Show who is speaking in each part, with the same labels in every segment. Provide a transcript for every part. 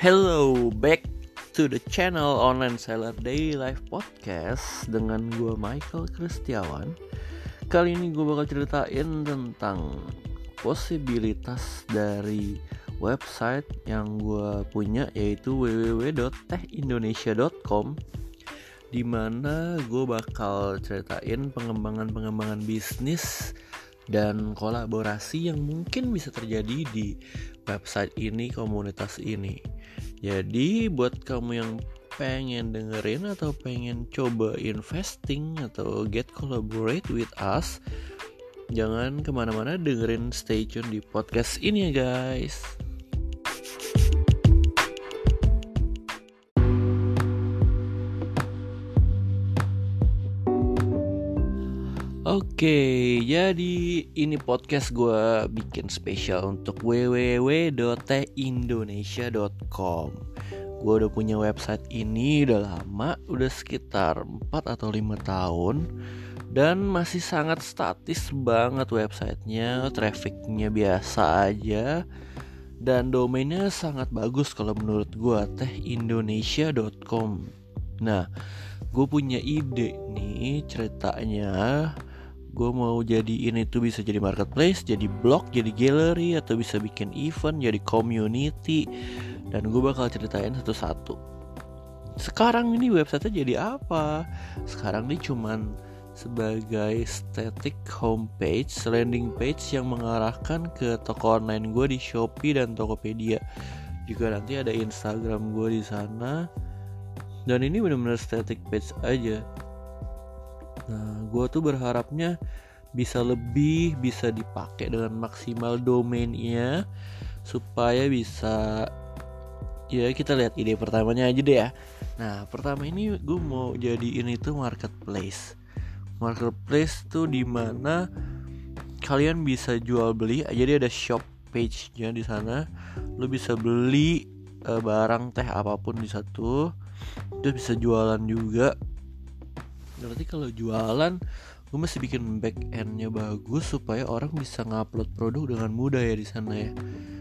Speaker 1: Hello, back to the channel Online Seller Daily Life Podcast dengan gue Michael Kristiawan. Kali ini gue bakal ceritain tentang posibilitas dari website yang gue punya yaitu www.tehindonesia.com Di mana gue bakal ceritain pengembangan-pengembangan bisnis dan kolaborasi yang mungkin bisa terjadi di website ini, komunitas ini. Jadi buat kamu yang pengen dengerin atau pengen coba investing atau get collaborate with us, jangan ke mana-mana dengerin stay tune di podcast ini ya guys. Oke, jadi ini podcast gue bikin spesial untuk www.indonesia.com Gue udah punya website ini udah lama, udah sekitar 4 atau 5 tahun Dan masih sangat statis banget websitenya, trafficnya biasa aja Dan domainnya sangat bagus kalau menurut gue, tehindonesia.com Nah, gue punya ide nih ceritanya gue mau jadiin itu bisa jadi marketplace, jadi blog, jadi gallery atau bisa bikin event, jadi community dan gue bakal ceritain satu-satu. Sekarang ini website jadi apa? Sekarang ini cuman sebagai static homepage, landing page yang mengarahkan ke toko online gue di Shopee dan Tokopedia. Juga nanti ada Instagram gue di sana. Dan ini benar-benar static page aja Nah, gue tuh berharapnya bisa lebih bisa dipakai dengan maksimal domainnya supaya bisa ya kita lihat ide pertamanya aja deh ya. Nah, pertama ini gue mau jadiin itu marketplace. Marketplace tuh di mana kalian bisa jual beli. Jadi ada shop page-nya di sana. Lo bisa beli uh, barang teh apa pun di satu. Terus bisa jualan juga berarti kalau jualan gue mesti bikin back endnya bagus supaya orang bisa ngupload produk dengan mudah ya di sana ya.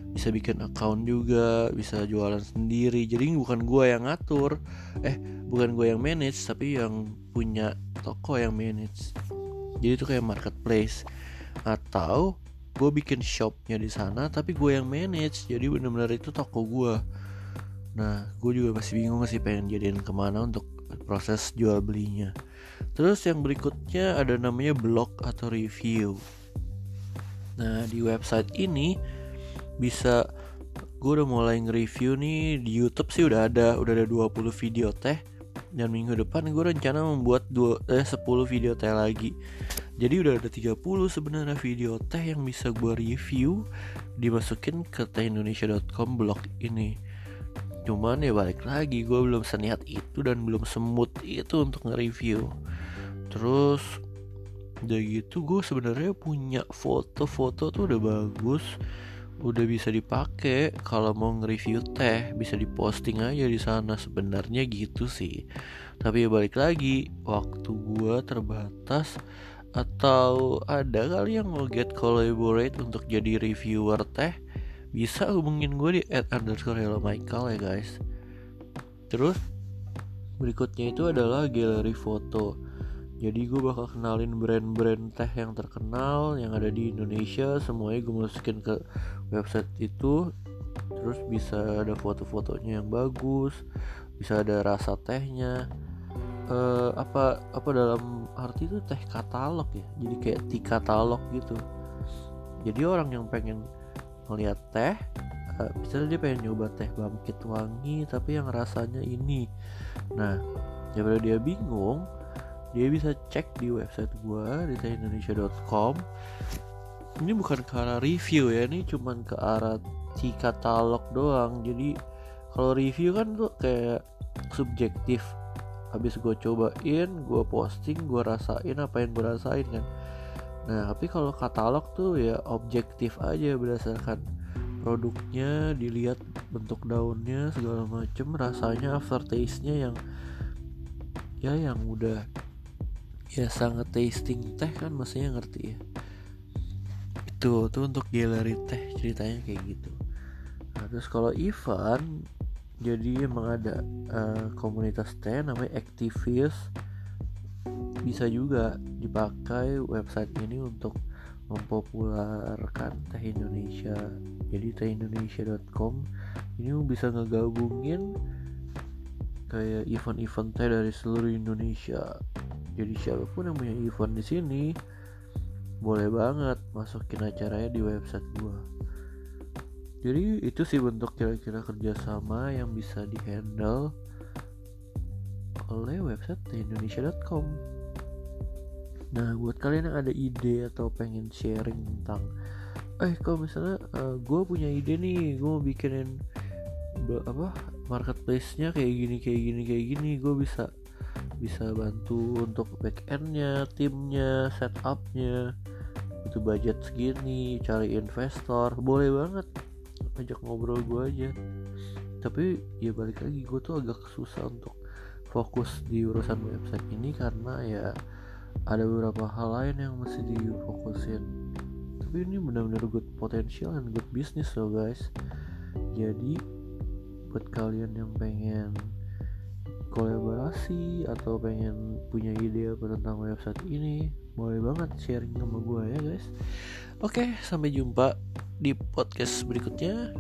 Speaker 1: Bisa bikin account juga bisa jualan sendiri. Jadi bukan gue yang ngatur. Eh bukan gue yang manage tapi yang punya toko yang manage. Jadi itu kayak marketplace. Atau gue bikin shopnya di sana tapi gue yang manage. Jadi benar-benar itu toko gue nah gue juga masih bingung masih pengen jadiin ke mana untuk proses jual belinya. Terus yang berikutnya ada namanya blog atau review. Nah di website ini bisa gue udah mulai nge-review nih di YouTube sih udah ada udah ada 20 video teh. Dan minggu depan gue rencana membuat dua, eh, 10 video teh lagi. Jadi udah ada 30 sebenarnya video teh yang bisa gue review dimasukin ke tehindonesia.com blog ini cuman ya balik lagi gue belum seniat itu dan belum semut itu untuk nge-review. Terus udah gitu gue sebenarnya punya foto-foto tuh udah bagus. Udah bisa dipakai kalau mau nge-review teh bisa diposting aja di sana. Sebenarnya gitu sih. Tapi ya balik lagi waktu gue terbatas atau ada kali yang mau get collaborate untuk jadi reviewer teh bisa hubungin gue di at underscore hello Michael ya guys. Terus berikutnya itu adalah galeri foto. Jadi gue bakal kenalin brand-brand teh yang terkenal yang ada di Indonesia semuanya gue masukin ke website itu. Terus bisa ada foto-fotonya yang bagus bisa ada rasa tehnya. Uh, apa apa dalam arti itu teh katalog ya? Jadi kayak ti katalog gitu. Jadi orang yang pengen ngeliat teh uh, misalnya dia pengen nyoba teh bangkit wangi tapi yang rasanya ini. Nah daripada dia bingung dia bisa cek di website gua di tehindonesia.com ini bukan ke arah review ya ini cuman ke arah si katalog doang. Jadi kalau review kan tuh kayak subjektif. Habis gue cobain gue posting gue rasain apa yang gue rasain kan Nah, tapi kalau katalog tuh ya objektif aja berdasarkan produknya, dilihat bentuk daunnya segala macem, rasanya aftertaste-nya yang ya yang udah ya sangat tasting teh kan maksudnya ngerti ya. Itu tuh untuk galeri teh ceritanya kayak gitu. Nah, terus kalau event jadi emang ada uh, komunitas teh namanya Activist bisa juga dipakai website ini untuk mempopulerkan teh Indonesia. Jadi tehindonesia.com ini bisa ngegabungin kayak event-event teh dari seluruh Indonesia. Jadi siapa pun yang punya event di sini boleh banget masukin acaranya di website gua. Jadi itu sih bentuk kira-kira kerjasama yang bisa dihandle oleh website indonesia.com nah buat kalian yang ada ide atau pengen sharing tentang eh kalau misalnya uh, eh, gue punya ide nih gue mau bikinin apa marketplace-nya kayak gini kayak gini kayak gini gue bisa bisa bantu untuk back endnya timnya setupnya itu budget segini cari investor boleh banget ajak ngobrol gue aja. Tapi ya balik lagi gue tuh agak susah untuk fokus di urusan website ini karena ya ada beberapa hal lain yang mesti difokusin. Tapi ini benar-benar good potential and good business loh guys. Jadi buat kalian yang pengen kolaborasi atau pengen punya ide apa tentang website ini boleh banget sharing sama gue ya guys. Oke sampai jumpa di podcast berikutnya.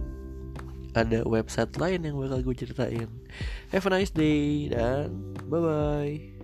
Speaker 1: Ada website lain yang bakal gue ceritain. Have a nice day dan bye bye